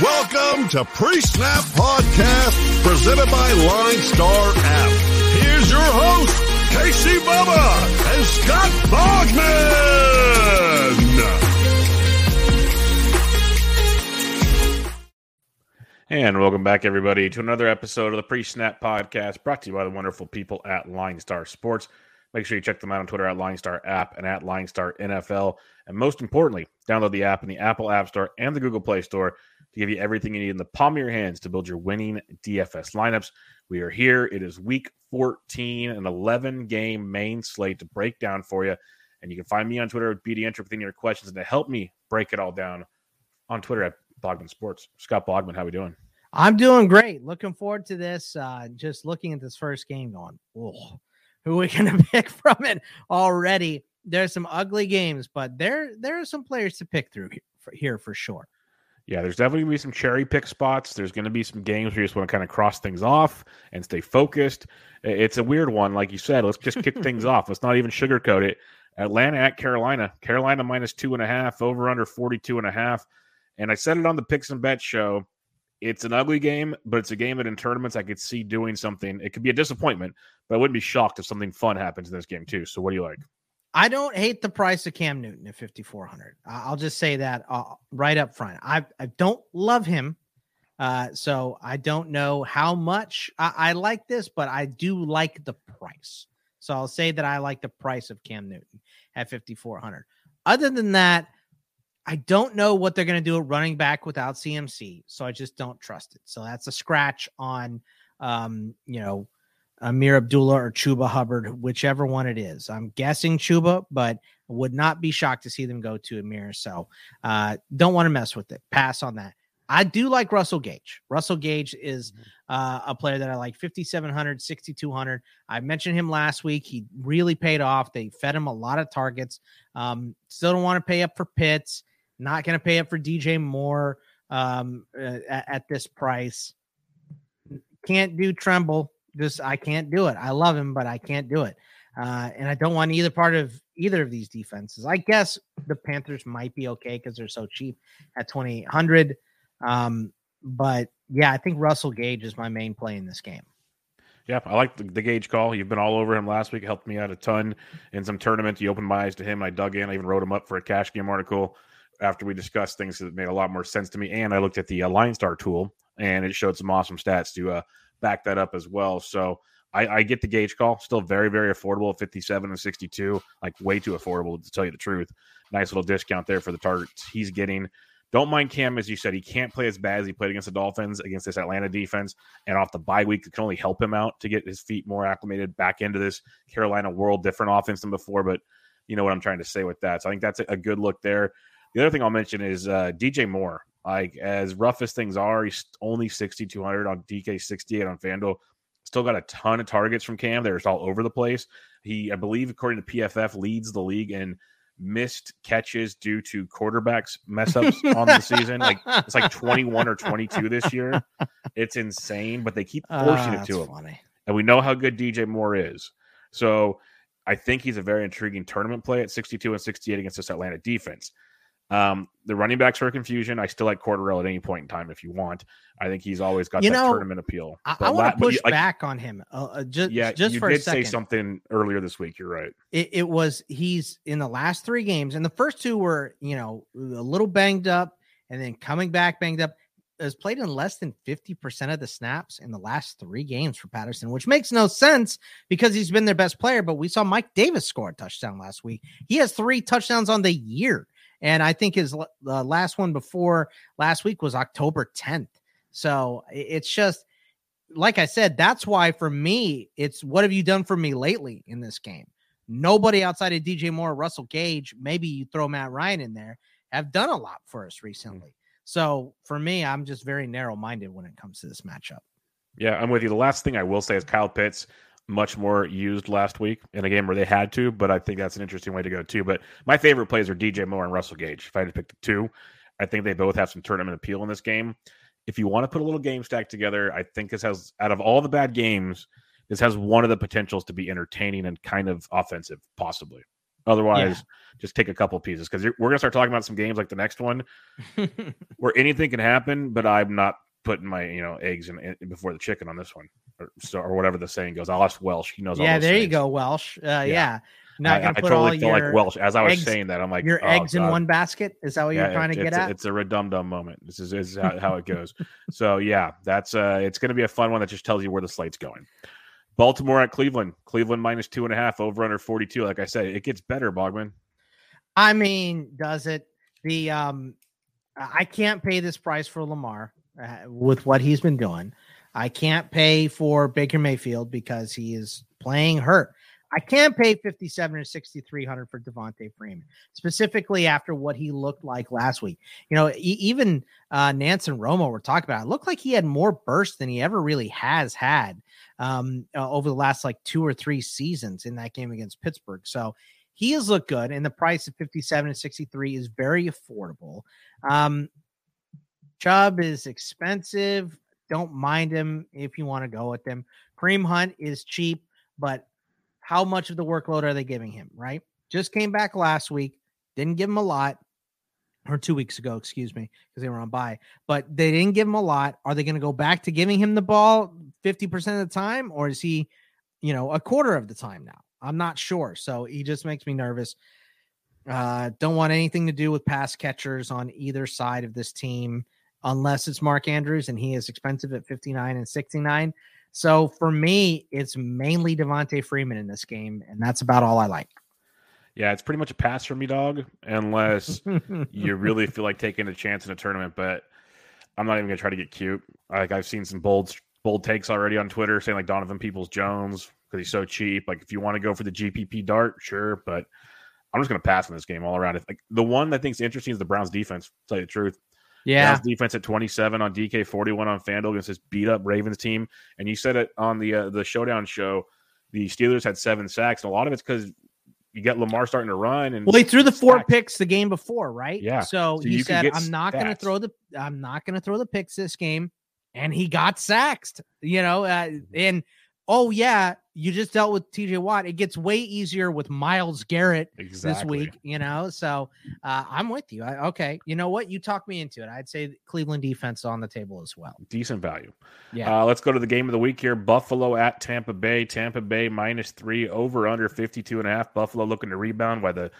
Welcome to Pre-Snap Podcast, presented by Line Star App. Here's your host, Casey Bubba and Scott Bogman. And welcome back, everybody, to another episode of the Pre-Snap Podcast, brought to you by the wonderful people at Line Star Sports. Make sure you check them out on Twitter at Line Star App and at Line Star NFL. And most importantly, download the app in the Apple App Store and the Google Play Store to give you everything you need in the palm of your hands to build your winning DFS lineups. We are here. It is week 14, an 11 game main slate to break down for you. And you can find me on Twitter at BD with any of your questions and to help me break it all down on Twitter at Bogman Sports. Scott Bogman, how are we doing? I'm doing great. Looking forward to this. Uh, just looking at this first game going, oh, who we going to pick from it already? There's some ugly games, but there there are some players to pick through here for, here for sure. Yeah, there's definitely going to be some cherry pick spots. There's going to be some games where you just want to kind of cross things off and stay focused. It's a weird one, like you said. Let's just kick things off. Let's not even sugarcoat it. Atlanta at Carolina. Carolina minus two and a half, over under 42 and a half. And I said it on the Picks and Bets show. It's an ugly game, but it's a game that in tournaments I could see doing something. It could be a disappointment, but I wouldn't be shocked if something fun happens in this game too. So what do you like? I don't hate the price of Cam Newton at 5400. I'll just say that uh, right up front. I I don't love him. Uh, so I don't know how much I, I, like this, but I do like the price. So I'll say that I like the price of Cam Newton at 5400. Other than that, I don't know what they're going to do at running back without CMC. So I just don't trust it. So that's a scratch on um, you know, Ameer Abdullah or Chuba Hubbard, whichever one it is. I'm guessing Chuba, but would not be shocked to see them go to Ameer. So uh, don't want to mess with it. Pass on that. I do like Russell Gage. Russell Gage is mm-hmm. uh, a player that I like 5,700, 6,200. I mentioned him last week. He really paid off. They fed him a lot of targets. Um, still don't want to pay up for Pitts. Not going to pay up for DJ Moore um, uh, at, at this price. Can't do Tremble just I can't do it. I love him, but I can't do it. Uh, and I don't want either part of either of these defenses. I guess the Panthers might be okay because they're so cheap at 2800. Um, but yeah, I think Russell Gage is my main play in this game. Yeah, I like the, the Gage call. You've been all over him last week. Helped me out a ton in some tournaments. You opened my eyes to him. I dug in. I even wrote him up for a cash game article after we discussed things that made a lot more sense to me. And I looked at the uh, Line Star tool, and it showed some awesome stats to uh, back that up as well. So I, I get the Gage call. Still very, very affordable 57 and 62. Like way too affordable to tell you the truth. Nice little discount there for the targets he's getting. Don't mind Cam, as you said. He can't play as bad as he played against the Dolphins, against this Atlanta defense. And off the bye week, it can only help him out to get his feet more acclimated back into this Carolina world, different offense than before. But you know what I'm trying to say with that. So I think that's a good look there. The other thing I'll mention is uh, DJ Moore. Like as rough as things are, he's only 6,200 on DK 68 on FanDuel. Still got a ton of targets from Cam. They're just all over the place. He, I believe, according to PFF, leads the league in missed catches due to quarterbacks mess ups on the season. Like it's like 21 or 22 this year. It's insane, but they keep forcing uh, it to him. Funny. And we know how good DJ Moore is. So I think he's a very intriguing tournament play at 62 and 68 against this Atlanta defense. Um, the running backs are a confusion. I still like Cordarrelle at any point in time if you want. I think he's always got you that know, tournament appeal. I, I want to push like, back on him. Uh, uh just, yeah, just you for did a second. say something earlier this week. You're right. It, it, was he's in the last three games, and the first two were you know a little banged up, and then coming back banged up. Has played in less than 50% of the snaps in the last three games for Patterson, which makes no sense because he's been their best player. But we saw Mike Davis score a touchdown last week. He has three touchdowns on the year. And I think his the last one before last week was October 10th. So it's just like I said, that's why for me, it's what have you done for me lately in this game? Nobody outside of DJ Moore, Russell Gage, maybe you throw Matt Ryan in there, have done a lot for us mm-hmm. recently. So for me, I'm just very narrow minded when it comes to this matchup. Yeah, I'm with you. The last thing I will say is Kyle Pitts much more used last week in a game where they had to, but I think that's an interesting way to go too. But my favorite plays are DJ Moore and Russell Gage. If I had to pick the two, I think they both have some tournament appeal in this game. If you want to put a little game stack together, I think this has out of all the bad games, this has one of the potentials to be entertaining and kind of offensive, possibly. Otherwise, yeah. just take a couple pieces because we're going to start talking about some games like the next one where anything can happen. But I'm not putting my you know eggs in, in before the chicken on this one, or so or whatever the saying goes. I'll ask Welsh. He knows. Yeah, there sayings. you go, Welsh. Uh, yeah. yeah. Not I, I totally feel like Welsh. As I was eggs, saying that, I'm like, your oh, eggs God. in one basket. Is that what yeah, you're trying to get it's at? It's a redundum moment. This is, this is how, how, it goes. so yeah, that's uh, it's going to be a fun one that just tells you where the slate's going. Baltimore at Cleveland. Cleveland minus two and a half over under 42. Like I said, it gets better, Bogman. I mean, does it? The um, I can't pay this price for Lamar uh, with what he's been doing. I can't pay for Baker Mayfield because he is playing hurt. I can't pay 57 or 6300 for Devonta Freeman, specifically after what he looked like last week. You know, even uh, Nance and Romo were talking about it. it. looked like he had more burst than he ever really has had um, uh, over the last like two or three seasons in that game against Pittsburgh. So he has looked good, and the price of 57 and 63 is very affordable. Um, Chubb is expensive. Don't mind him if you want to go with him. Kareem Hunt is cheap, but how much of the workload are they giving him, right? Just came back last week, didn't give him a lot, or two weeks ago, excuse me, because they were on bye, but they didn't give him a lot. Are they going to go back to giving him the ball 50% of the time, or is he, you know, a quarter of the time now? I'm not sure. So he just makes me nervous. Uh, don't want anything to do with pass catchers on either side of this team unless it's Mark Andrews and he is expensive at 59 and 69. So for me, it's mainly Devonta Freeman in this game, and that's about all I like. Yeah, it's pretty much a pass for me, dog, unless you really feel like taking a chance in a tournament. But I'm not even gonna try to get cute. Like I've seen some bold bold takes already on Twitter saying like Donovan Peoples Jones because he's so cheap. Like if you want to go for the GPP dart, sure, but I'm just gonna pass in this game all around. Like the one I think is interesting is the Browns defense. To tell you the truth, yeah, Browns defense at 27 on DK, 41 on FanDuel against this beat up Ravens team. And you said it on the uh, the showdown show. The Steelers had seven sacks, and a lot of it's because you got Lamar starting to run. And well, he threw the four picks the game before, right? Yeah. So, so he said, "I'm not going to throw the I'm not going to throw the picks this game," and he got sacked. You know, uh, and oh yeah, you just dealt with TJ Watt. It gets way easier with Myles Garrett exactly. this week, you know. So uh, I'm with you. I, okay, you know what? You talked me into it. I'd say Cleveland defense on the table as well. Decent value. Yeah. Uh, let's go to the game of the week here. Buffalo at Tampa Bay. Tampa Bay minus three over under 52 and a half. Buffalo looking to rebound while the,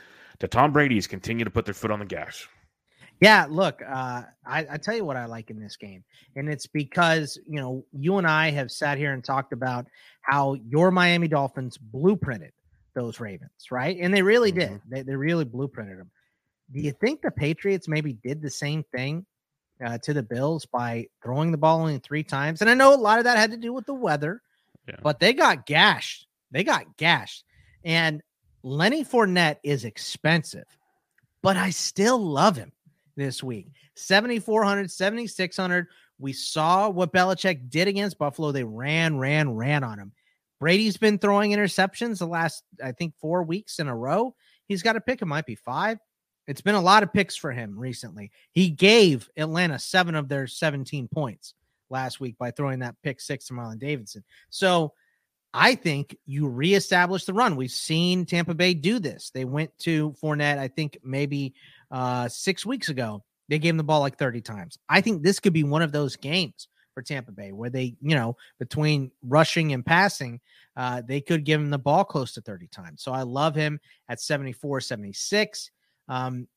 the Tom Brady's continue to put their foot on the gas. Yeah, look, uh, I, I tell you what I like in this game, and it's because you know you and I have sat here and talked about how your Miami Dolphins blueprinted those Ravens, right? And they really mm-hmm. did. They they really blueprinted them. Do you think the Patriots maybe did the same thing uh, to the Bills by throwing the ball only three times? And I know a lot of that had to do with the weather, yeah. but they got gashed. They got gashed, and Lenny Fournette is expensive, but I still love him this week. 7,400, 7,600. We saw what Belichick did against Buffalo. They ran, ran, ran on him. Brady's been throwing interceptions the last, I think, four weeks in a row. He's got a pick. It might be five. It's been a lot of picks for him recently. He gave Atlanta seven of their 17 points last week by throwing that pick six to Marlon Davidson. So I think you reestablish the run. We've seen Tampa Bay do this. They went to Fournette, I think maybe uh, six weeks ago. They gave him the ball like 30 times. I think this could be one of those games for Tampa Bay where they, you know, between rushing and passing, uh, they could give him the ball close to 30 times. So I love him at 74, 76. Um,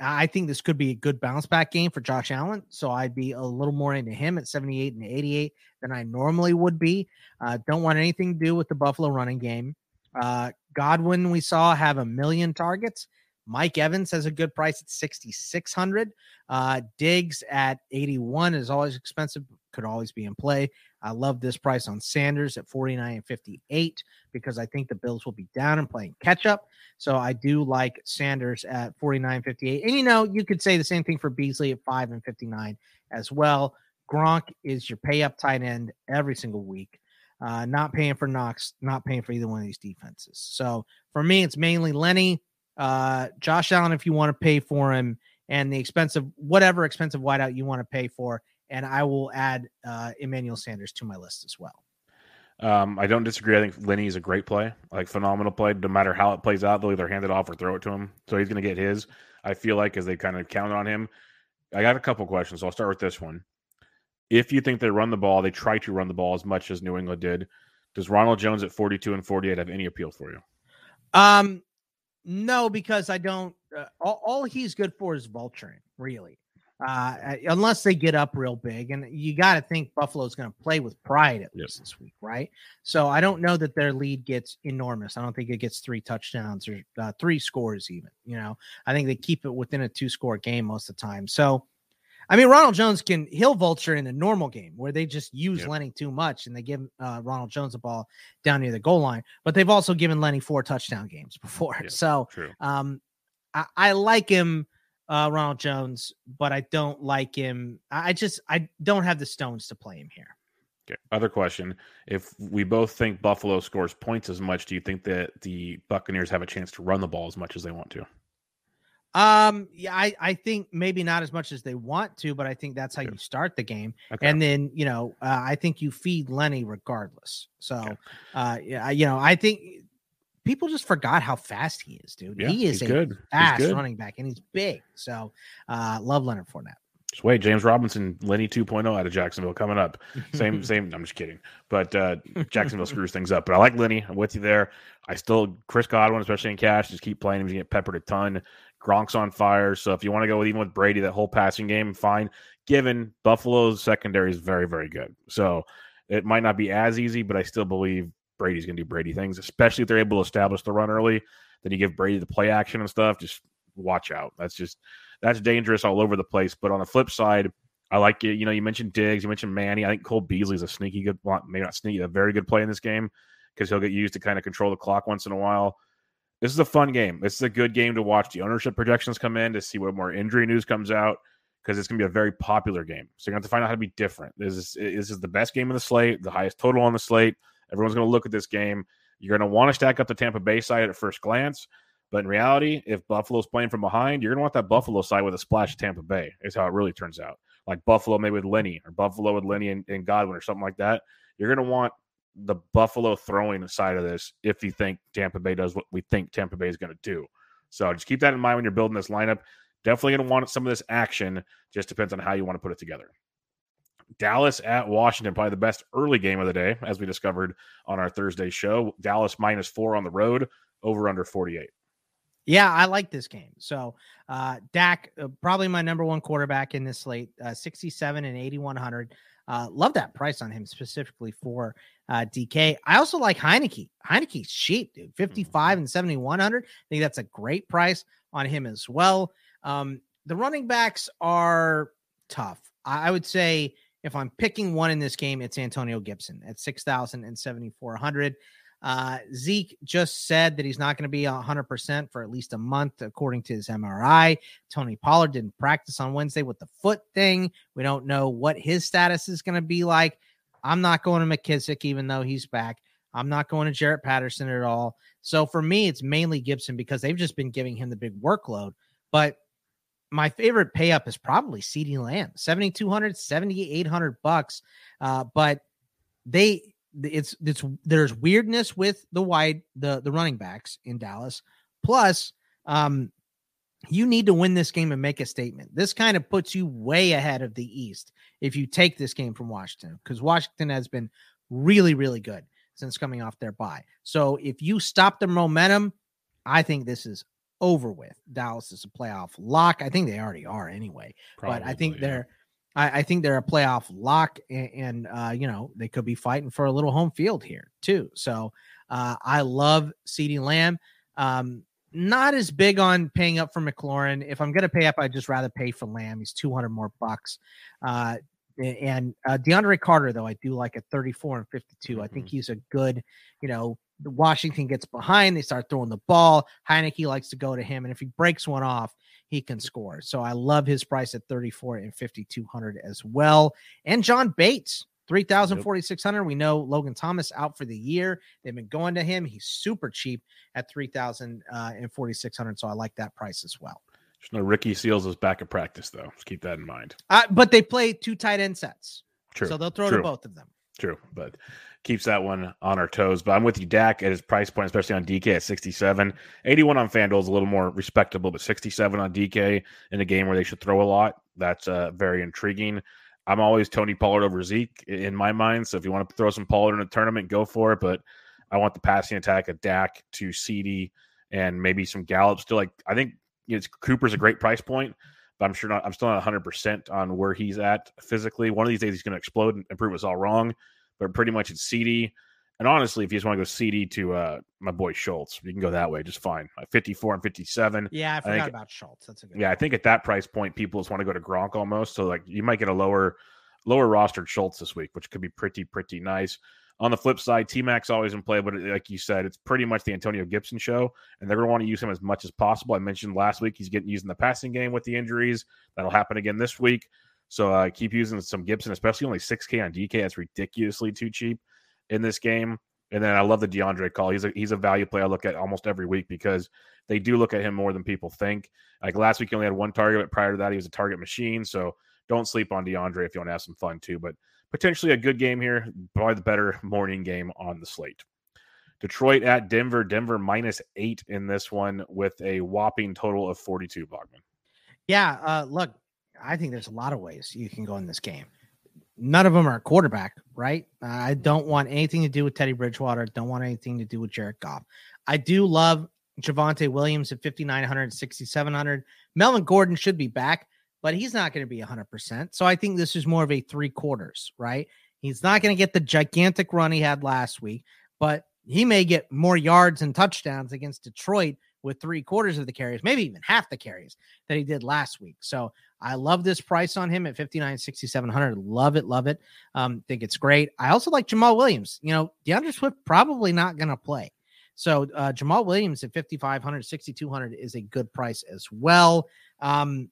I think this could be a good bounce back game for Josh Allen. So I'd be a little more into him at 78 and 88 than I normally would be. Uh, don't want anything to do with the Buffalo running game. Uh, Godwin, we saw have a million targets. Mike Evans has a good price at 6,600. Uh, Diggs at 81 is always expensive, could always be in play. I love this price on Sanders at 49 and 58 because I think the Bills will be down and playing catch up. So I do like Sanders at 49 58. And you know, you could say the same thing for Beasley at 5 and 59 as well. Gronk is your pay up tight end every single week. Uh, not paying for Knox, not paying for either one of these defenses. So for me, it's mainly Lenny, uh, Josh Allen if you want to pay for him, and the expensive whatever expensive wideout you want to pay for, and I will add uh, Emmanuel Sanders to my list as well. Um, I don't disagree. I think Lenny is a great play, like phenomenal play. No matter how it plays out, they'll either hand it off or throw it to him. So he's going to get his. I feel like as they kind of counted on him. I got a couple questions. So I'll start with this one. If you think they run the ball, they try to run the ball as much as New England did. Does Ronald Jones at 42 and 48 have any appeal for you? Um, no, because I don't. Uh, all, all he's good for is vulturing, really. Uh, unless they get up real big, and you got to think Buffalo's going to play with pride at least yep. this week, right? So I don't know that their lead gets enormous. I don't think it gets three touchdowns or uh, three scores, even. You know, I think they keep it within a two-score game most of the time. So I mean, Ronald Jones can he'll vulture in the normal game where they just use yep. Lenny too much and they give uh, Ronald Jones a ball down near the goal line. But they've also given Lenny four touchdown games before. Yep. So um, I, I, like him, uh, Ronald Jones, but I don't like him. I just I don't have the stones to play him here. Okay. Other question: If we both think Buffalo scores points as much, do you think that the Buccaneers have a chance to run the ball as much as they want to? Um, yeah, I, I think maybe not as much as they want to, but I think that's how okay. you start the game. Okay. And then, you know, uh, I think you feed Lenny regardless. So, okay. uh, yeah, you know, I think people just forgot how fast he is, dude. Yeah, he is a good. fast running back and he's big. So, uh, love Leonard Fournette. Just wait, James Robinson, Lenny 2.0 out of Jacksonville coming up. Same, same. I'm just kidding, but uh, Jacksonville screws things up. But I like Lenny. I'm with you there. I still Chris Godwin, especially in cash, just keep playing him. He's get peppered a ton. Gronk's on fire. So if you want to go with even with Brady, that whole passing game, fine. Given Buffalo's secondary is very, very good. So it might not be as easy, but I still believe Brady's going to do Brady things, especially if they're able to establish the run early. Then you give Brady the play action and stuff. Just watch out. That's just that's dangerous all over the place. But on the flip side, I like it. You know, you mentioned Diggs, you mentioned Manny. I think Cole Beasley's a sneaky good, maybe not sneaky, a very good play in this game because he'll get used to kind of control the clock once in a while this is a fun game. This is a good game to watch. The ownership projections come in to see what more injury news comes out because it's going to be a very popular game. So you're going to have to find out how to be different. This is this is the best game of the slate, the highest total on the slate. Everyone's going to look at this game. You're going to want to stack up the Tampa Bay side at first glance, but in reality, if Buffalo's playing from behind, you're going to want that Buffalo side with a splash of Tampa Bay. Is how it really turns out. Like Buffalo maybe with Lenny or Buffalo with Lenny and, and Godwin or something like that. You're going to want the Buffalo throwing side of this if you think Tampa Bay does what we think Tampa Bay is going to do. So just keep that in mind when you're building this lineup. Definitely going to want some of this action. Just depends on how you want to put it together. Dallas at Washington, probably the best early game of the day, as we discovered on our Thursday show. Dallas minus four on the road, over under 48. Yeah, I like this game. So, uh, Dak, uh, probably my number one quarterback in this slate, uh, 67 and 8,100. Uh, love that price on him specifically for uh, DK. I also like Heinicke. Heinicke's cheap, dude. 55 mm-hmm. and 7,100. I think that's a great price on him as well. Um, the running backs are tough. I, would say if I'm picking one in this game, it's Antonio Gibson at 6,000 and 7,400. Uh, Zeke just said that he's not going to be 100% for at least a month, according to his MRI. Tony Pollard didn't practice on Wednesday with the foot thing. We don't know what his status is going to be like. I'm not going to McKissic, even though he's back. I'm not going to Jaret Patterson at all. So for me, it's mainly Gibson because they've just been giving him the big workload. But my favorite pay up is probably CeeDee Lamb, 7,200, 7,800 bucks. Uh, but they it's it's there's weirdness with the wide the the running backs in Dallas. Plus, um, you need to win this game and make a statement. This kind of puts you way ahead of the East if you take this game from Washington because Washington has been really really good since coming off their bye. So if you stop the momentum, I think this is over with. Dallas is a playoff lock. I think they already are anyway, Probably, but I think yeah. they're I, I, think they're a playoff lock, and, and uh, you know they could be fighting for a little home field here too. So uh, I love CeeDee Lamb. Um, not as big on paying up for McLaurin. If I'm going to pay up, I'd just rather pay for Lamb. He's 200 more bucks. Uh, and uh, DeAndre Carter, though, I do like at 34 and 52. Mm-hmm. I think mm-hmm. he's a good, you know, Washington gets behind, they start throwing the ball. Heinicke likes to go to him, and if he breaks one off, he can score. So I love his price at 34 and 5200 as well. And John Bates, 3,000, 4,600. We know Logan Thomas out for the year. They've been going to him. He's super cheap at 3,000 uh, and 4,600. So I like that price as well. There's no Ricky Seals is back at practice, though. Just keep that in mind. Uh, but they play two tight end sets. True. So they'll throw True. to both of them. True, but keeps that one on our toes. But I'm with you, Dak, at his price point, especially on DK at 67. 81 on FanDuel is a little more respectable, but 67 on DK in a game where they should throw a lot, that's uh, very intriguing. I'm always Tony Pollard over Zeke in my mind. So if you want to throw some Pollard in a tournament, go for it. But I want the passing attack of Dak to CeeDee and maybe some Gallup. Still, like I think know, Cooper's a great price point, but I'm sure not. I'm still not 100 percent on where he's at physically. One of these days he's going to explode and prove us all wrong. But pretty much it's CeeDee. And honestly, if you just want to go CeeDee to uh, my boy Schultz, you can go that way just fine. 54 and 57. Yeah, I forgot I think, about Schultz. That's a good. Yeah, one. I think at that price point, people just want to go to Gronk almost. So like you might get a lower, lower rostered Schultz this week, which could be pretty, pretty nice. On the flip side, T Mac's always in play, but like you said, it's pretty much the Antonio Gibson show, and they're going to want to use him as much as possible. I mentioned last week he's getting used in the passing game with the injuries. That'll happen again this week. So uh, keep using some Gibson, especially only 6K on DK. That's ridiculously too cheap in this game. And then I love the DeAndre call. He's a he's a value play I look at almost every week because they do look at him more than people think. Like last week, he only had one target, but prior to that, he was a target machine. So don't sleep on DeAndre if you want to have some fun too. But potentially a good game here, probably the better morning game on the slate. Detroit at Denver. Denver minus eight in this one with a whopping total of 42, Bogman. Yeah, uh, look, I think there's a lot of ways you can go in this game none of them are quarterback, right? I don't want anything to do with Teddy Bridgewater. Don't want anything to do with Jared Goff. I do love Javonte Williams at 5,900, 6,700. Melvin Gordon should be back, but he's not going to be 100%. So I think this is more of a three quarters, right? He's not going to get the gigantic run he had last week, but he may get more yards and touchdowns against Detroit with three quarters of the carries, maybe even half the carries that he did last week. So I love this price on him at 59, 6,700. Love it. Love it. Um, think it's great. I also like Jamaal Williams. You know, D'Andre Swift probably not going to play. So uh, Jamaal Williams at 5,500, 6,200 is a good price as well. Um,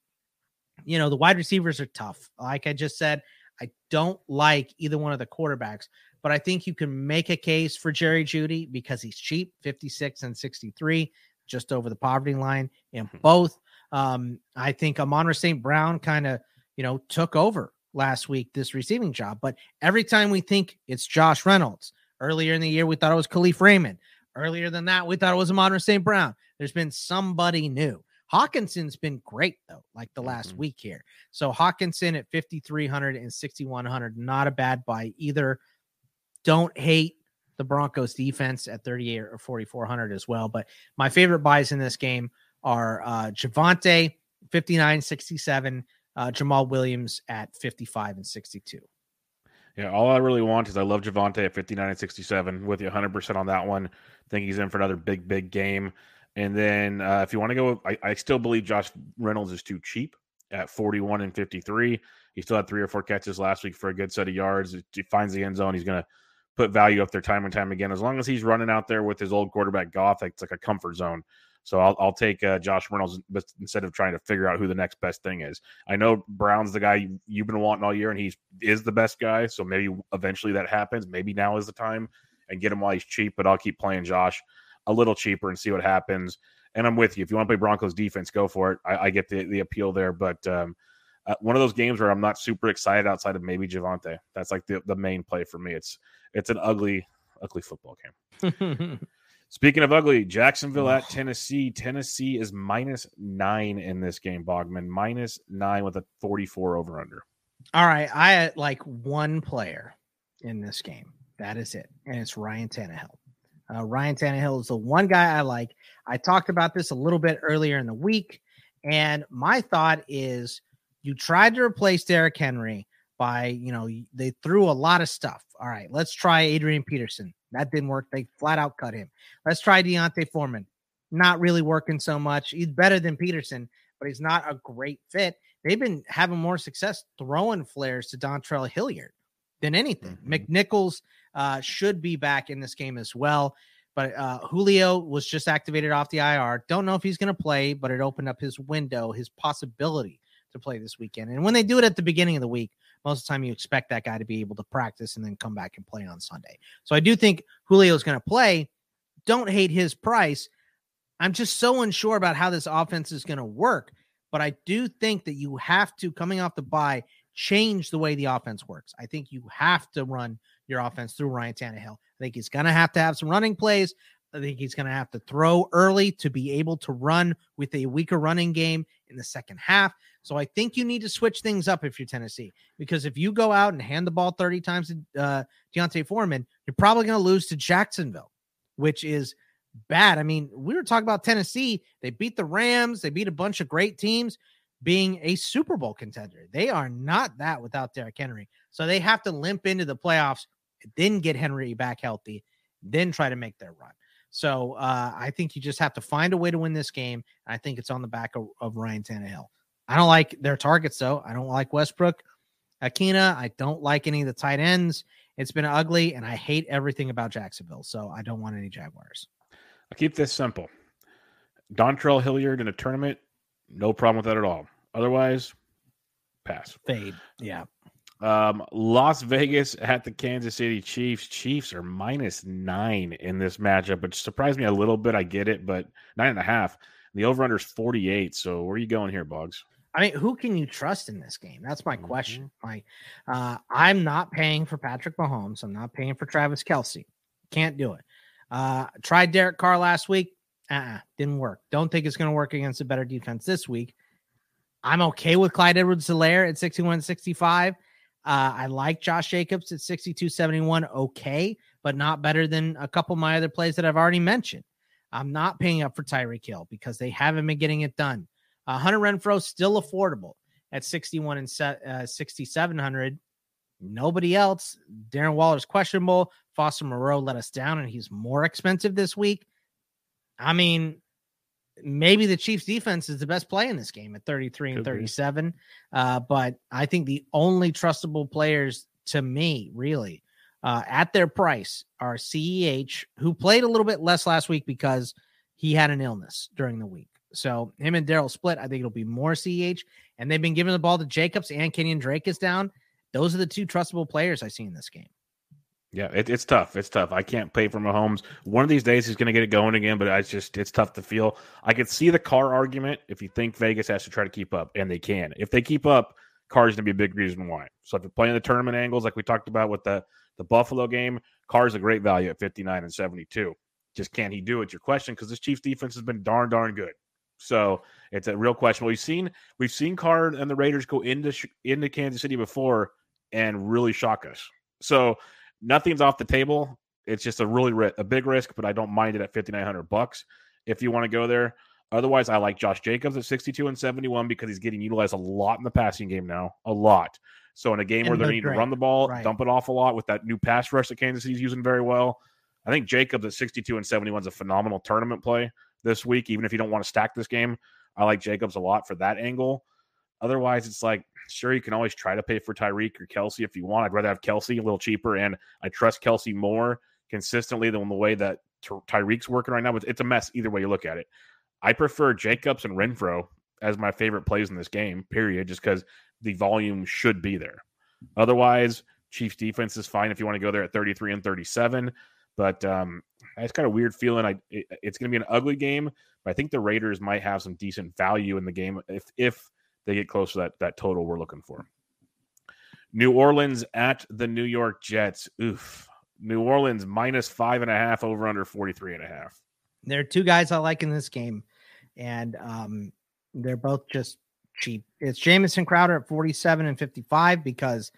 you know, the wide receivers are tough. Like I just said, I don't like either one of the quarterbacks, but I think you can make a case for Jerry Jeudy because he's cheap, 56 and 63, just over the poverty line in hmm. both. Um, I think Amon St. Brown kind of, you know, took over last week this receiving job. But every time we think it's Josh Reynolds, earlier in the year we thought it was Kalif Raymond. Earlier than that, we thought it was Amon St. Brown. There's been somebody new. Hockenson's been great though, like the last mm-hmm. week here. So Hockenson at 5,300 and 6,100, not a bad buy either. Don't hate the Broncos defense at 38 or 4,400 as well. But my favorite buys in this game are uh, Javonte, 59 67, uh, Jamaal Williams at 55 and 62. Yeah, all I really want is I love Javonte at 59 and 67 with you 100% on that one. think he's in for another big, big game. And then uh, if you want to go, I, I still believe Josh Reynolds is too cheap at 41 and 53. He still had three or four catches last week for a good set of yards. He finds the end zone. He's going to put value up there time and time again. As long as he's running out there with his old quarterback Goff, it's like a comfort zone. So I'll, I'll take uh, Josh Reynolds instead of trying to figure out who the next best thing is. I know Brown's the guy you, you've been wanting all year, and he is the best guy. So maybe eventually that happens. Maybe now is the time and get him while he's cheap. But I'll keep playing Josh a little cheaper and see what happens. And I'm with you. If you want to play Broncos defense, go for it. I, I get the, the appeal there, but um, uh, one of those games where I'm not super excited outside of maybe Javonte. That's like the, the main play for me. It's it's an ugly ugly football game. Speaking of ugly, Jacksonville at Tennessee. Tennessee is minus nine in this game, Bogman. Minus nine with a 44 over under. All right. I had like one player in this game. That is it. And it's Ryan Tannehill. Uh, Ryan Tannehill is the one guy I like. I talked about this a little bit earlier in the week. And my thought is you tried to replace Derrick Henry by, you know, they threw a lot of stuff. All right, let's try Adrian Peterson. That didn't work. They flat out cut him. Let's try D'Onta Foreman. Not really working so much. He's better than Peterson, but he's not a great fit. They've been having more success throwing flares to Dontrell Hilliard than anything. Mm-hmm. McNichols uh, should be back in this game as well. But uh, Julio was just activated off the IR. Don't know if he's going to play, but it opened up his window, his possibility to play this weekend. And when they do it at the beginning of the week, most of the time you expect that guy to be able to practice and then come back and play on Sunday. So I do think Julio is going to play. Don't hate his price. I'm just so unsure about how this offense is going to work, but I do think that you have to coming off the bye change the way the offense works. I think you have to run your offense through Ryan Tannehill. I think he's going to have to have some running plays. I think he's going to have to throw early to be able to run with a weaker running game in the second half. So I think you need to switch things up if you're Tennessee, because if you go out and hand the ball 30 times to uh, D'Onta Foreman, you're probably going to lose to Jacksonville, which is bad. I mean, we were talking about Tennessee. They beat the Rams, they beat a bunch of great teams being a Super Bowl contender. They are not that without Derrick Henry. So they have to limp into the playoffs, then get Henry back healthy, then try to make their run. So uh, I think you just have to find a way to win this game. I think it's on the back of, of Ryan Tannehill. I don't like their targets though. I don't like Westbrook, Ikhine. I don't like any of the tight ends. It's been ugly, and I hate everything about Jacksonville. So I don't want any Jaguars. I'll keep this simple. Dontrell Hilliard in a tournament, no problem with that at all. Otherwise, pass. Fade. Yeah. Um, Las Vegas at the Kansas City Chiefs. Chiefs are minus nine in this matchup, which surprised me a little bit. I get it, but nine and a half. The over under is 48. So where are you going here, Boggs? I mean, who can you trust in this game? That's my question. Mm-hmm. My, uh, I'm not paying for Patrick Mahomes. I'm not paying for Travis Kelce. Can't do it. Uh, tried Derek Carr last week. Uh-uh, didn't work. Don't think it's going to work against a better defense this week. I'm okay with Clyde Edwards Helaire at 61 65. Uh, I like Josh Jacobs at 62 71. Okay, but not better than a couple of my other plays that I've already mentioned. I'm not paying up for Tyreek Hill because they haven't been getting it done. Uh, Hunter Renfrow still affordable at 61 and set, uh, 6,700. Nobody else. Darren Waller's questionable. Foster Moreau let us down, and he's more expensive this week. I mean, maybe the Chiefs defense is the best play in this game at 33 and 37. Uh, but I think the only trustable players to me, really, uh, at their price are CEH, who played a little bit less last week because he had an illness during the week. So him and Darrel split. I think it'll be more CEH. And they've been giving the ball to Jacobs and Kenyan Drake is down. Those are the two trustable players I see in this game. Yeah, it, it's tough. It's tough. I can't pay for Mahomes. One of these days he's going to get it going again, but I just it's tough to feel. I could see the Carr argument if you think Vegas has to try to keep up, and they can. If they keep up, Carr's going to be a big reason why. So if you're playing the tournament angles like we talked about with the the Buffalo game, Carr's a great value at 59 and 72. Just can he do it? Your question because this Chiefs defense has been darn darn good. So it's a real question. We've seen we've seen Carr and the Raiders go into into Kansas City before and really shock us. So nothing's off the table. It's just a really ri- a big risk, but I don't mind it at 5900 bucks if you want to go there. Otherwise, I like Josh Jacobs at 62 and 71 because he's getting utilized a lot in the passing game now, a lot. So in a game and where they're need to run the ball, right. dump it off a lot with that new pass rush that Kansas City's using very well. I think Jacobs at 62 and 71 is a phenomenal tournament play this week, even if you don't want to stack this game. I like Jacobs a lot for that angle. Otherwise, it's like Sure, you can always try to pay for Tyreek or Kelce if you want. I'd rather have Kelce a little cheaper, and I trust Kelce more consistently than the way that Tyreek's working right now. But it's a mess either way you look at it. I prefer Jacobs and Renfrow as my favorite plays in this game, period, just because the volume should be there. Otherwise, Chiefs defense is fine if you want to go there at 33 and 37. But um, it's kind of weird feeling. I it, it's going to be an ugly game, but I think the Raiders might have some decent value in the game if if they get close to that that total we're looking for. New Orleans at the New York Jets. Oof. New Orleans minus five and a half over under 43 and a half. There are two guys I like in this game, and um, they're both just cheap. It's Jamison Crowder at 47 and 55 because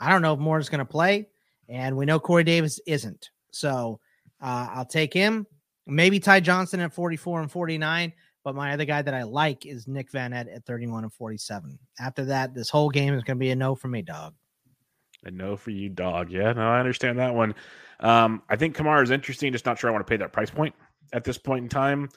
I don't know if Moore is going to play, and we know Corey Davis isn't. So uh, I'll take him. Maybe Ty Johnson at 44 and 49. But my other guy that I like is Nick Vannett at 31 and 47. After that, this whole game is going to be a no for me, dog. A no for you, dog. Yeah, no, I understand that one. Um, I think Kamara is interesting. Just not sure I want to pay that price point at this point in time.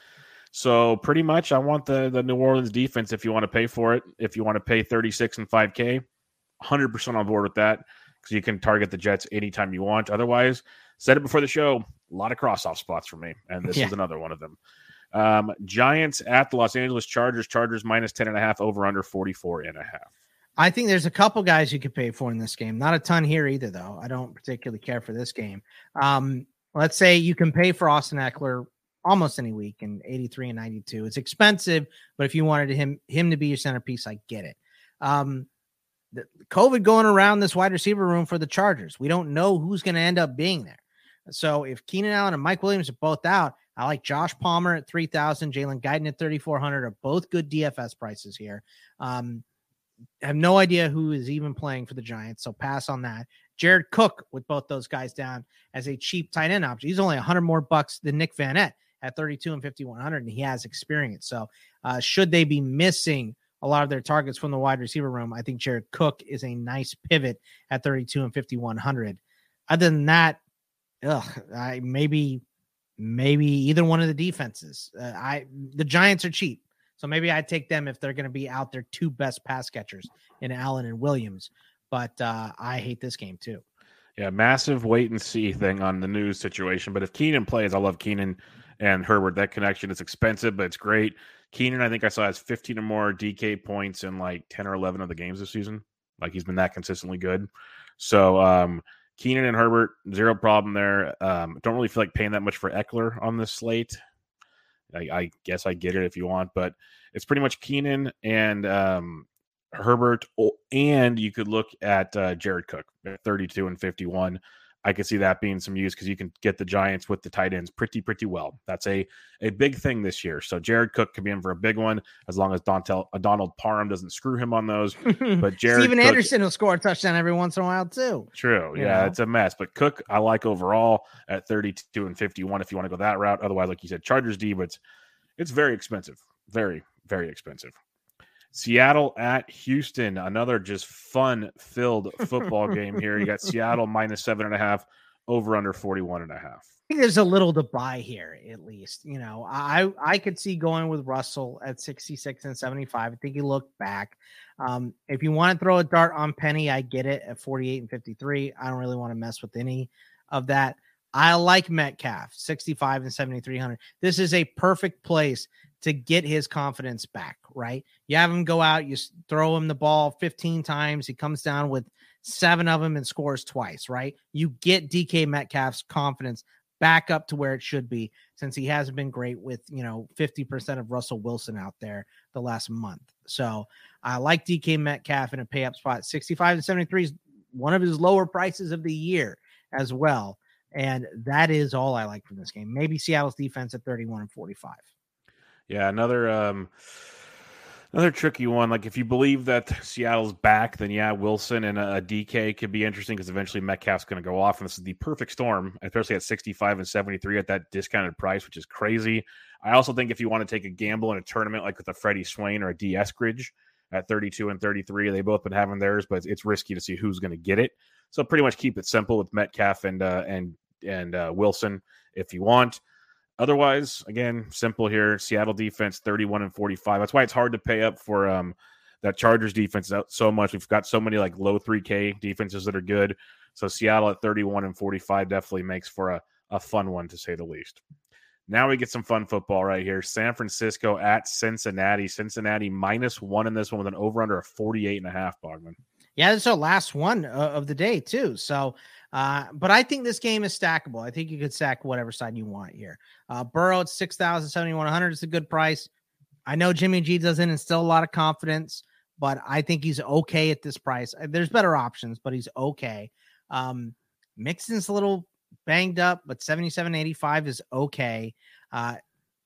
So pretty much, I want the the New Orleans defense. If you want to pay for it, if you want to pay 36 and 5K, 100 percent on board with that because you can target the Jets anytime you want. Otherwise, said it before the show. A lot of cross off spots for me, and this yeah. is another one of them. Um, Giants at the Los Angeles Chargers. Chargers minus 10 and a half over under 44 and a half. I think there's a couple guys you could pay for in this game. Not a ton here either, though. I don't particularly care for this game. Um, let's say you can pay for Austin Ekeler almost any week in 83 and 92. It's expensive, but if you wanted him him to be your centerpiece, I get it. Um, the COVID going around this wide receiver room for the Chargers. We don't know who's going to end up being there. So if Keenan Allen and Mike Williams are both out, I like Josh Palmer at 3,000, Jalen Guyton at 3,400 are both good DFS prices here. Um, I have no idea who is even playing for the Giants, so pass on that. Jared Cook with both those guys down as a cheap tight end option. He's only 100 more bucks than Nick Vannett at 32 and 5100, and he has experience. So, uh, should they be missing a lot of their targets from the wide receiver room, I think Jared Cook is a nice pivot at 32 and 5100. Other than that, ugh, I maybe maybe either one of the defenses. Uh, I the Giants are cheap. So maybe I take them if they're going to be out their two best pass catchers in Allen and Williams. But uh, I hate this game too. Yeah, massive wait and see thing on the news situation. But if Keenan plays, I love Keenan and Herbert. That connection is expensive, but it's great. Keenan, I think I saw has 15 or more DK points in like 10 or 11 of the games this season. Like he's been that consistently good. So um Keenan and Herbert, zero problem there. Um, don't really feel like paying that much for Ekeler on this slate. I, I, guess I get it if you want, but it's pretty much Keenan and um, Herbert, and you could look at uh, Jared Cook 32 and 51. I could see that being some use because you can get the Giants with the tight ends pretty, pretty well. That's a a big thing this year. So Jared Cook could be in for a big one as long as Dontel, uh, Donald Parham doesn't screw him on those. But Jared Steven Cook, Anderson will score a touchdown every once in a while too. True. Yeah, know? it's a mess. But Cook, I like overall at 32 and 51 if you want to go that route. Otherwise, like you said, Chargers D, but it's, it's very expensive. Very, very expensive. Seattle at Houston, another just fun filled football game here. You got Seattle minus seven and a half, over under 41 and a half. I think there's a little to buy here, at least. You know, I I could see going with Russell at 66 and 75. I think he looked back. Um, if you want to throw a dart on Penny, I get it at 48 and 53. I don't really want to mess with any of that. I like Metcalf, 65 and 7,300. This is a perfect place to get his confidence back, right? You have him go out, you throw him the ball 15 times, he comes down with seven of them and scores twice, right? You get DK Metcalf's confidence back up to where it should be since he hasn't been great with, you know, 50% of Russell Wilson out there the last month. So I like DK Metcalf in a pay up spot. 65 and 73 is one of his lower prices of the year as well. And that is all I like from this game. Maybe Seattle's defense at 31 and 45. Yeah, another um another tricky one. Like if you believe that Seattle's back, then yeah, Wilson and a, a DK could be interesting because eventually Metcalf's going to go off, and this is the perfect storm, especially at 65 and 73 at that discounted price, which is crazy. I also think if you want to take a gamble in a tournament like with a Freddie Swain or a D Eskridge at 32 and 33, they both been having theirs, but it's risky to see who's going to get it. So pretty much keep it simple with Metcalf and uh, and and uh, Wilson if you want. Otherwise, again, simple here. Seattle defense 31 and 45. That's why it's hard to pay up for um that Chargers defense so much. We've got so many like low 3K defenses that are good. So Seattle at 31 and 45 definitely makes for a, a fun one to say the least. Now we get some fun football right here. San Francisco at Cincinnati. Cincinnati minus one in this one with an over under of 48 and a half, Bogman. Yeah, this is our last one uh, of the day too. So, uh, but I think this game is stackable. I think you could stack whatever side you want here. Uh, Burrow at six thousand seventy one hundred is a good price. I know Jimmy G doesn't instill a lot of confidence, but I think he's okay at this price. Uh, There's better options, but he's okay. Um, Mixon's a little banged up, but 77.85 is okay. Uh,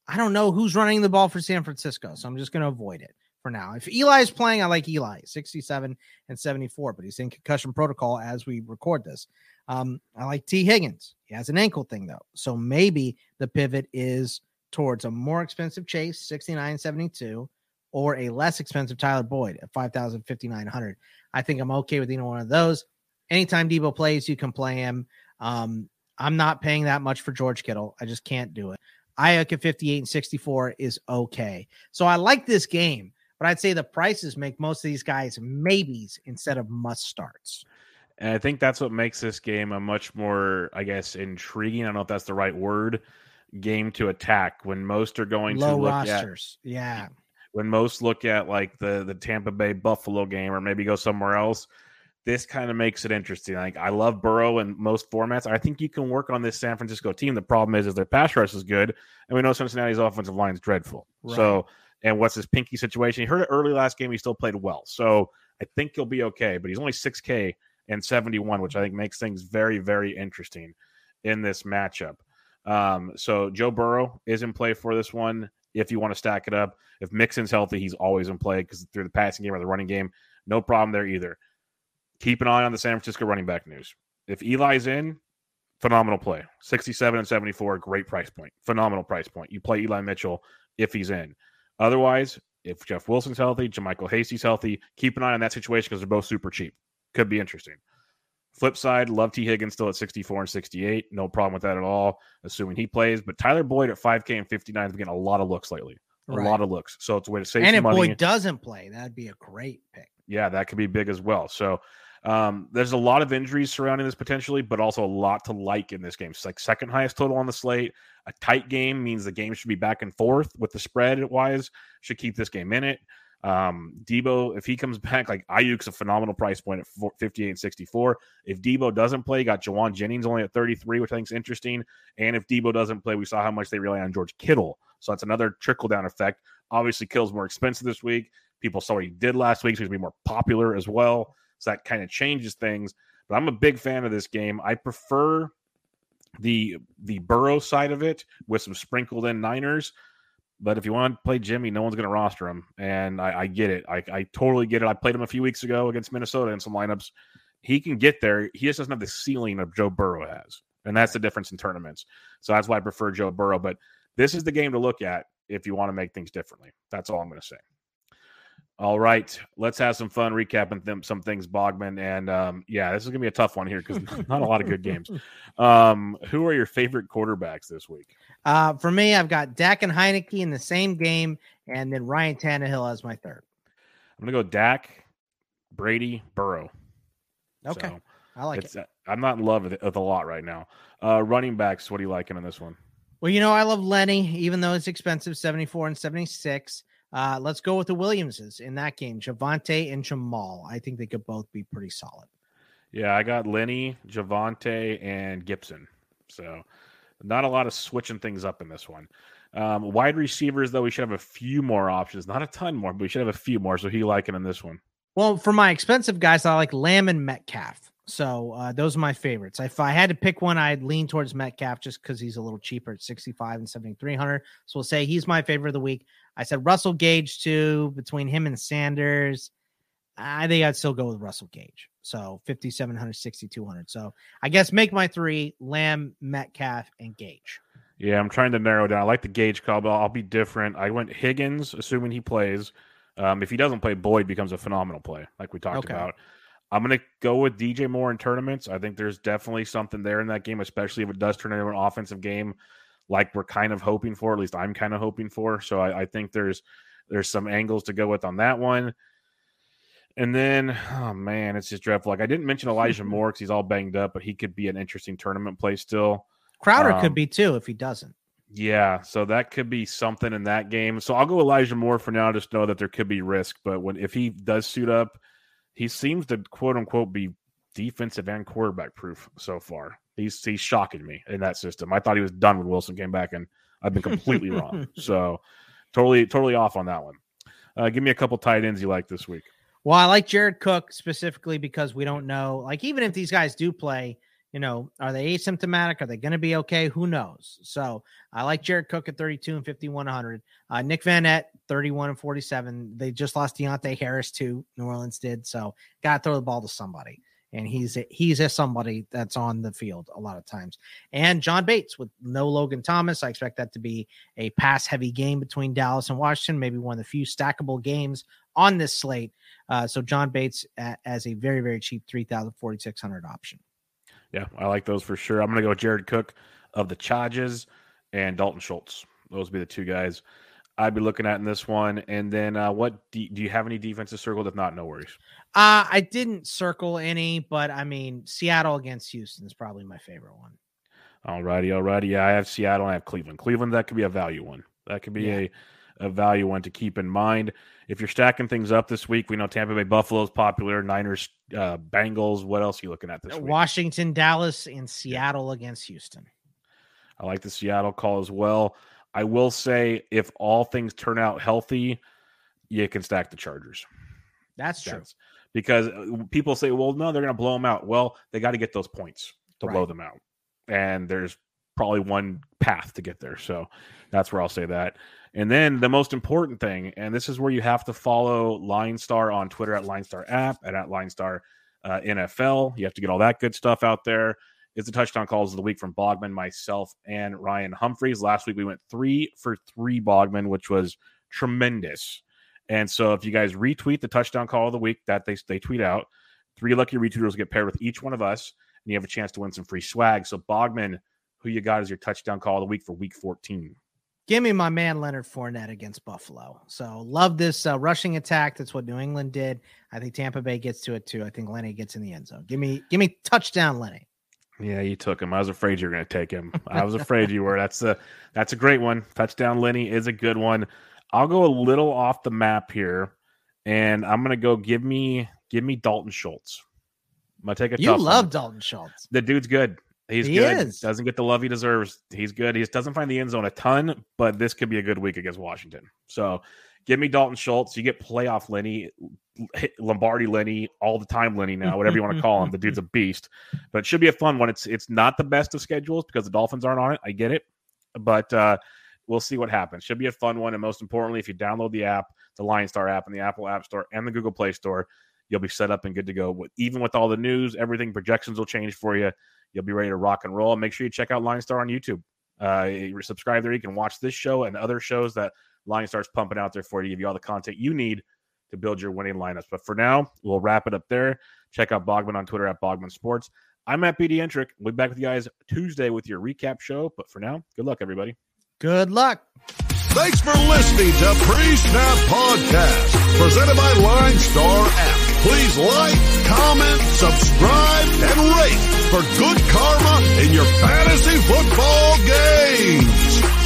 I don't know who's running the ball for San Francisco, so I'm just going to avoid it for now. If Eli is playing, I like Eli, 67 and 74, but he's in concussion protocol as we record this. Um, I like T. Higgins. He has an ankle thing though, so maybe the pivot is towards a more expensive Chase, 69 72, or a less expensive Tyler Boyd at 5,059. I think I'm okay with either one of those. Anytime Deebo plays, you can play him. Um, I'm not paying that much for George Kittle. I just can't do it. Aiyuk at 58 and 64 is okay. So I like this game, but I'd say the prices make most of these guys maybes instead of must starts. And I think that's what makes this game a much more, I guess, intriguing. I don't know if that's the right word. Game to attack when most are going Low to look rosters. at Yeah. when most look at like the the Tampa Bay Buffalo game or maybe go somewhere else. This kind of makes it interesting. Like I love Burrow in most formats. I think you can work on this San Francisco team. The problem is, is their pass rush is good, and we know Cincinnati's offensive line is dreadful. Right. So and what's his pinky situation. He hurt it early last game. He still played well, so I think he'll be okay. But he's only six K and seventy one, which I think makes things very very interesting in this matchup. Um, so Joe Burrow is in play for this one. If you want to stack it up, if Mixon's healthy, he's always in play because through the passing game or the running game, no problem there either. Keep an eye on the San Francisco running back news. If Eli's in, phenomenal play. 67 and 74, great price point. Phenomenal price point. You play Eli Mitchell if he's in. Otherwise, if Jeff Wilson's healthy, JaMycal Hasty's healthy, keep an eye on that situation because they're both super cheap. Could be interesting. Flip side, love Tee Higgins still at 64 and 68. No problem with that at all, assuming he plays. But Tyler Boyd at 5K and 59 is getting a lot of looks lately. A right. lot of looks. So it's a way to save and if money. Boyd doesn't play, that'd be a great pick. Yeah, that could be big as well. So um, there's a lot of injuries surrounding this potentially, but also a lot to like in this game. It's like second highest total on the slate. A tight game means the game should be back and forth with the spread wise, should keep this game in it. Um, Deebo, if he comes back, like Aiyuk's a phenomenal price point at 58 and 64. If Deebo doesn't play, got Jauan Jennings only at 33, which I think is interesting. And if Deebo doesn't play, we saw how much they rely on George Kittle. So that's another trickle down effect. Obviously, Kittle's more expensive this week. People saw what he did last week, so he's going to be more popular as well. So that kind of changes things. But I'm a big fan of this game. I prefer the the Burrow side of it with some sprinkled in Niners. But if you want to play Jimmy, no one's going to roster him, and I, I get it. I, I, totally get it. I played him a few weeks ago against Minnesota in some lineups. He can get there. He just doesn't have the ceiling of Joe Burrow has, and that's the difference in tournaments. So that's why I prefer Joe Burrow. But this is the game to look at if you want to make things differently. That's all I'm going to say. All right, let's have some fun recapping them, some things, Bogman. And um, yeah, this is gonna be a tough one here because not a lot of good games. Um, who are your favorite quarterbacks this week? Uh, for me, I've got Dak and Heinicke in the same game, and then Ryan Tannehill as my third. I'm gonna go Dak, Brady, Burrow. Okay, so I like it. Uh, I'm not in love with it with a lot right now. Uh, running backs, what are you liking in this one? Well, you know, I love Lenny, even though it's expensive, 74 and 76. Uh, let's go with the Williamses in that game, Javonte and Jamaal. I think they could both be pretty solid. Yeah, I got Lenny, Javonte, and Gibson. So not a lot of switching things up in this one. Um, wide receivers, though, we should have a few more options. Not a ton more, but we should have a few more. So he liking in this one. Well, for my expensive guys, I like Lamb and Metcalf. So uh, those are my favorites. If I had to pick one, I'd lean towards Metcalf just because he's a little cheaper at 65 and 7300. So we'll say he's my favorite of the week. I said Russell Gage too, between him and Sanders. I think I'd still go with Russell Gage. So 5,700, 6,200. So I guess make my three Lamb, Metcalf, and Gage. Yeah, I'm trying to narrow down. I like the Gage call, but I'll be different. I went Higgins, assuming he plays. Um, if he doesn't play, Boyd becomes a phenomenal play, like we talked okay. about. I'm going to go with DJ Moore in tournaments. I think there's definitely something there in that game, especially if it does turn into an offensive game like we're kind of hoping for. At least I'm kind of hoping for. So I, I think there's there's some angles to go with on that one. And then, oh man, it's just dreadful. Like I didn't mention Elijah Moore because he's all banged up, but he could be an interesting tournament play still. Crowder um, could be too if he doesn't. Yeah, so that could be something in that game. So I'll go Elijah Moore for now. Just know that there could be risk, but when if he does suit up, he seems to quote unquote be defensive and quarterback proof so far. He's he's shocking me in that system. I thought he was done when Wilson came back, and I've been completely wrong. So totally totally off on that one. Uh, give me a couple tight ends you like this week. Well, I like Jared Cook specifically because we don't know. Like even if these guys do play, you know, are they asymptomatic? Are they going to be okay? Who knows? So I like Jared Cook at 32 and 5100. Uh, Nick Vannett, 31 and 47. They just lost Deonte Harris too. New Orleans did. So got to throw the ball to somebody. And he's a, he's a somebody that's on the field a lot of times. And John Bates with no Logan Thomas. I expect that to be a pass heavy game between Dallas and Washington. Maybe one of the few stackable games on this slate. Uh, so John Bates as a very very cheap 3,000 4,600 option. Yeah, I like those for sure. I'm going to go Jared Cook of the Chargers and Dalton Schultz. Those would be the two guys I'd be looking at in this one. And then, uh, what do, do you have any defenses circled? If not, no worries. Uh, I didn't circle any, but I mean, Seattle against Houston is probably my favorite one. All righty, all righty. Yeah, I have Seattle. I have Cleveland. Cleveland, that could be a value one. That could be yeah. a a value one to keep in mind. If you're stacking things up this week, we know Tampa Bay Buffalo is popular, Niners, uh, Bengals. What else are you looking at this week? Washington, Dallas, and Seattle against Houston. I like the Seattle call as well. I will say, if all things turn out healthy, you can stack the Chargers. That's true. That's- because uh, people say, well, no, they're going to blow them out. Well, they got to get those points to blow them out. And there's probably one path to get there. So that's where I'll say that. And then the most important thing, and this is where you have to follow Line Star on Twitter at Line Star app and at Line Star uh, NFL. You have to get all that good stuff out there. Is the touchdown calls of the week from Bogman, myself, and Ryan Humphreys. Last week we went three for three Bogman, which was tremendous. And so if you guys retweet the touchdown call of the week that they, they tweet out, three lucky retweeters get paired with each one of us, and you have a chance to win some free swag. So Bogman, who you got as your touchdown call of the week for week 14? Give me my man Leonard Fournette against Buffalo. So love this uh, rushing attack. That's what New England did. I think Tampa Bay gets to it too. I think Lenny gets in the end zone. Give me, give me touchdown, Lenny. Yeah, you took him. I was afraid you were going to take him. I was afraid you were. That's a that's a great one. Touchdown Lenny is a good one. I'll go a little off the map here, and I'm going to go give me give me Dalton Schultz. I'm going to take a You love one. Dalton Schultz. the dude's good. He's He good. is. Doesn't get the love he deserves. He's good. He just doesn't find the end zone a ton, but this could be a good week against Washington. So give me Dalton Schultz. You get playoff Lenny, Lombardi Lenny, all the time Lenny now, whatever you want to call him. The dude's a beast. But it should be a fun one. It's it's not the best of schedules because the Dolphins aren't on it. I get it. But uh we'll see what happens. Should be a fun one. And most importantly, if you download the app, the Line Star app and the Apple App Store and the Google Play Store, you'll be set up and good to go. Even with all the news, everything projections will change for you. You'll be ready to rock and roll. Make sure you check out Line Star on YouTube. Uh, you subscribe there. You can watch this show and other shows that Line Star's pumping out there for you. To give you all the content you need to build your winning lineups. But for now, we'll wrap it up there. Check out Bogman on Twitter at Bogman Sports. I'm at BD Entrick. We'll be back with you guys Tuesday with your recap show. But for now, good luck, everybody. Good luck. Thanks for listening to Pre-Snap Podcast, presented by Line Star app. Please like, comment, subscribe, and rate for good karma in your fantasy football games.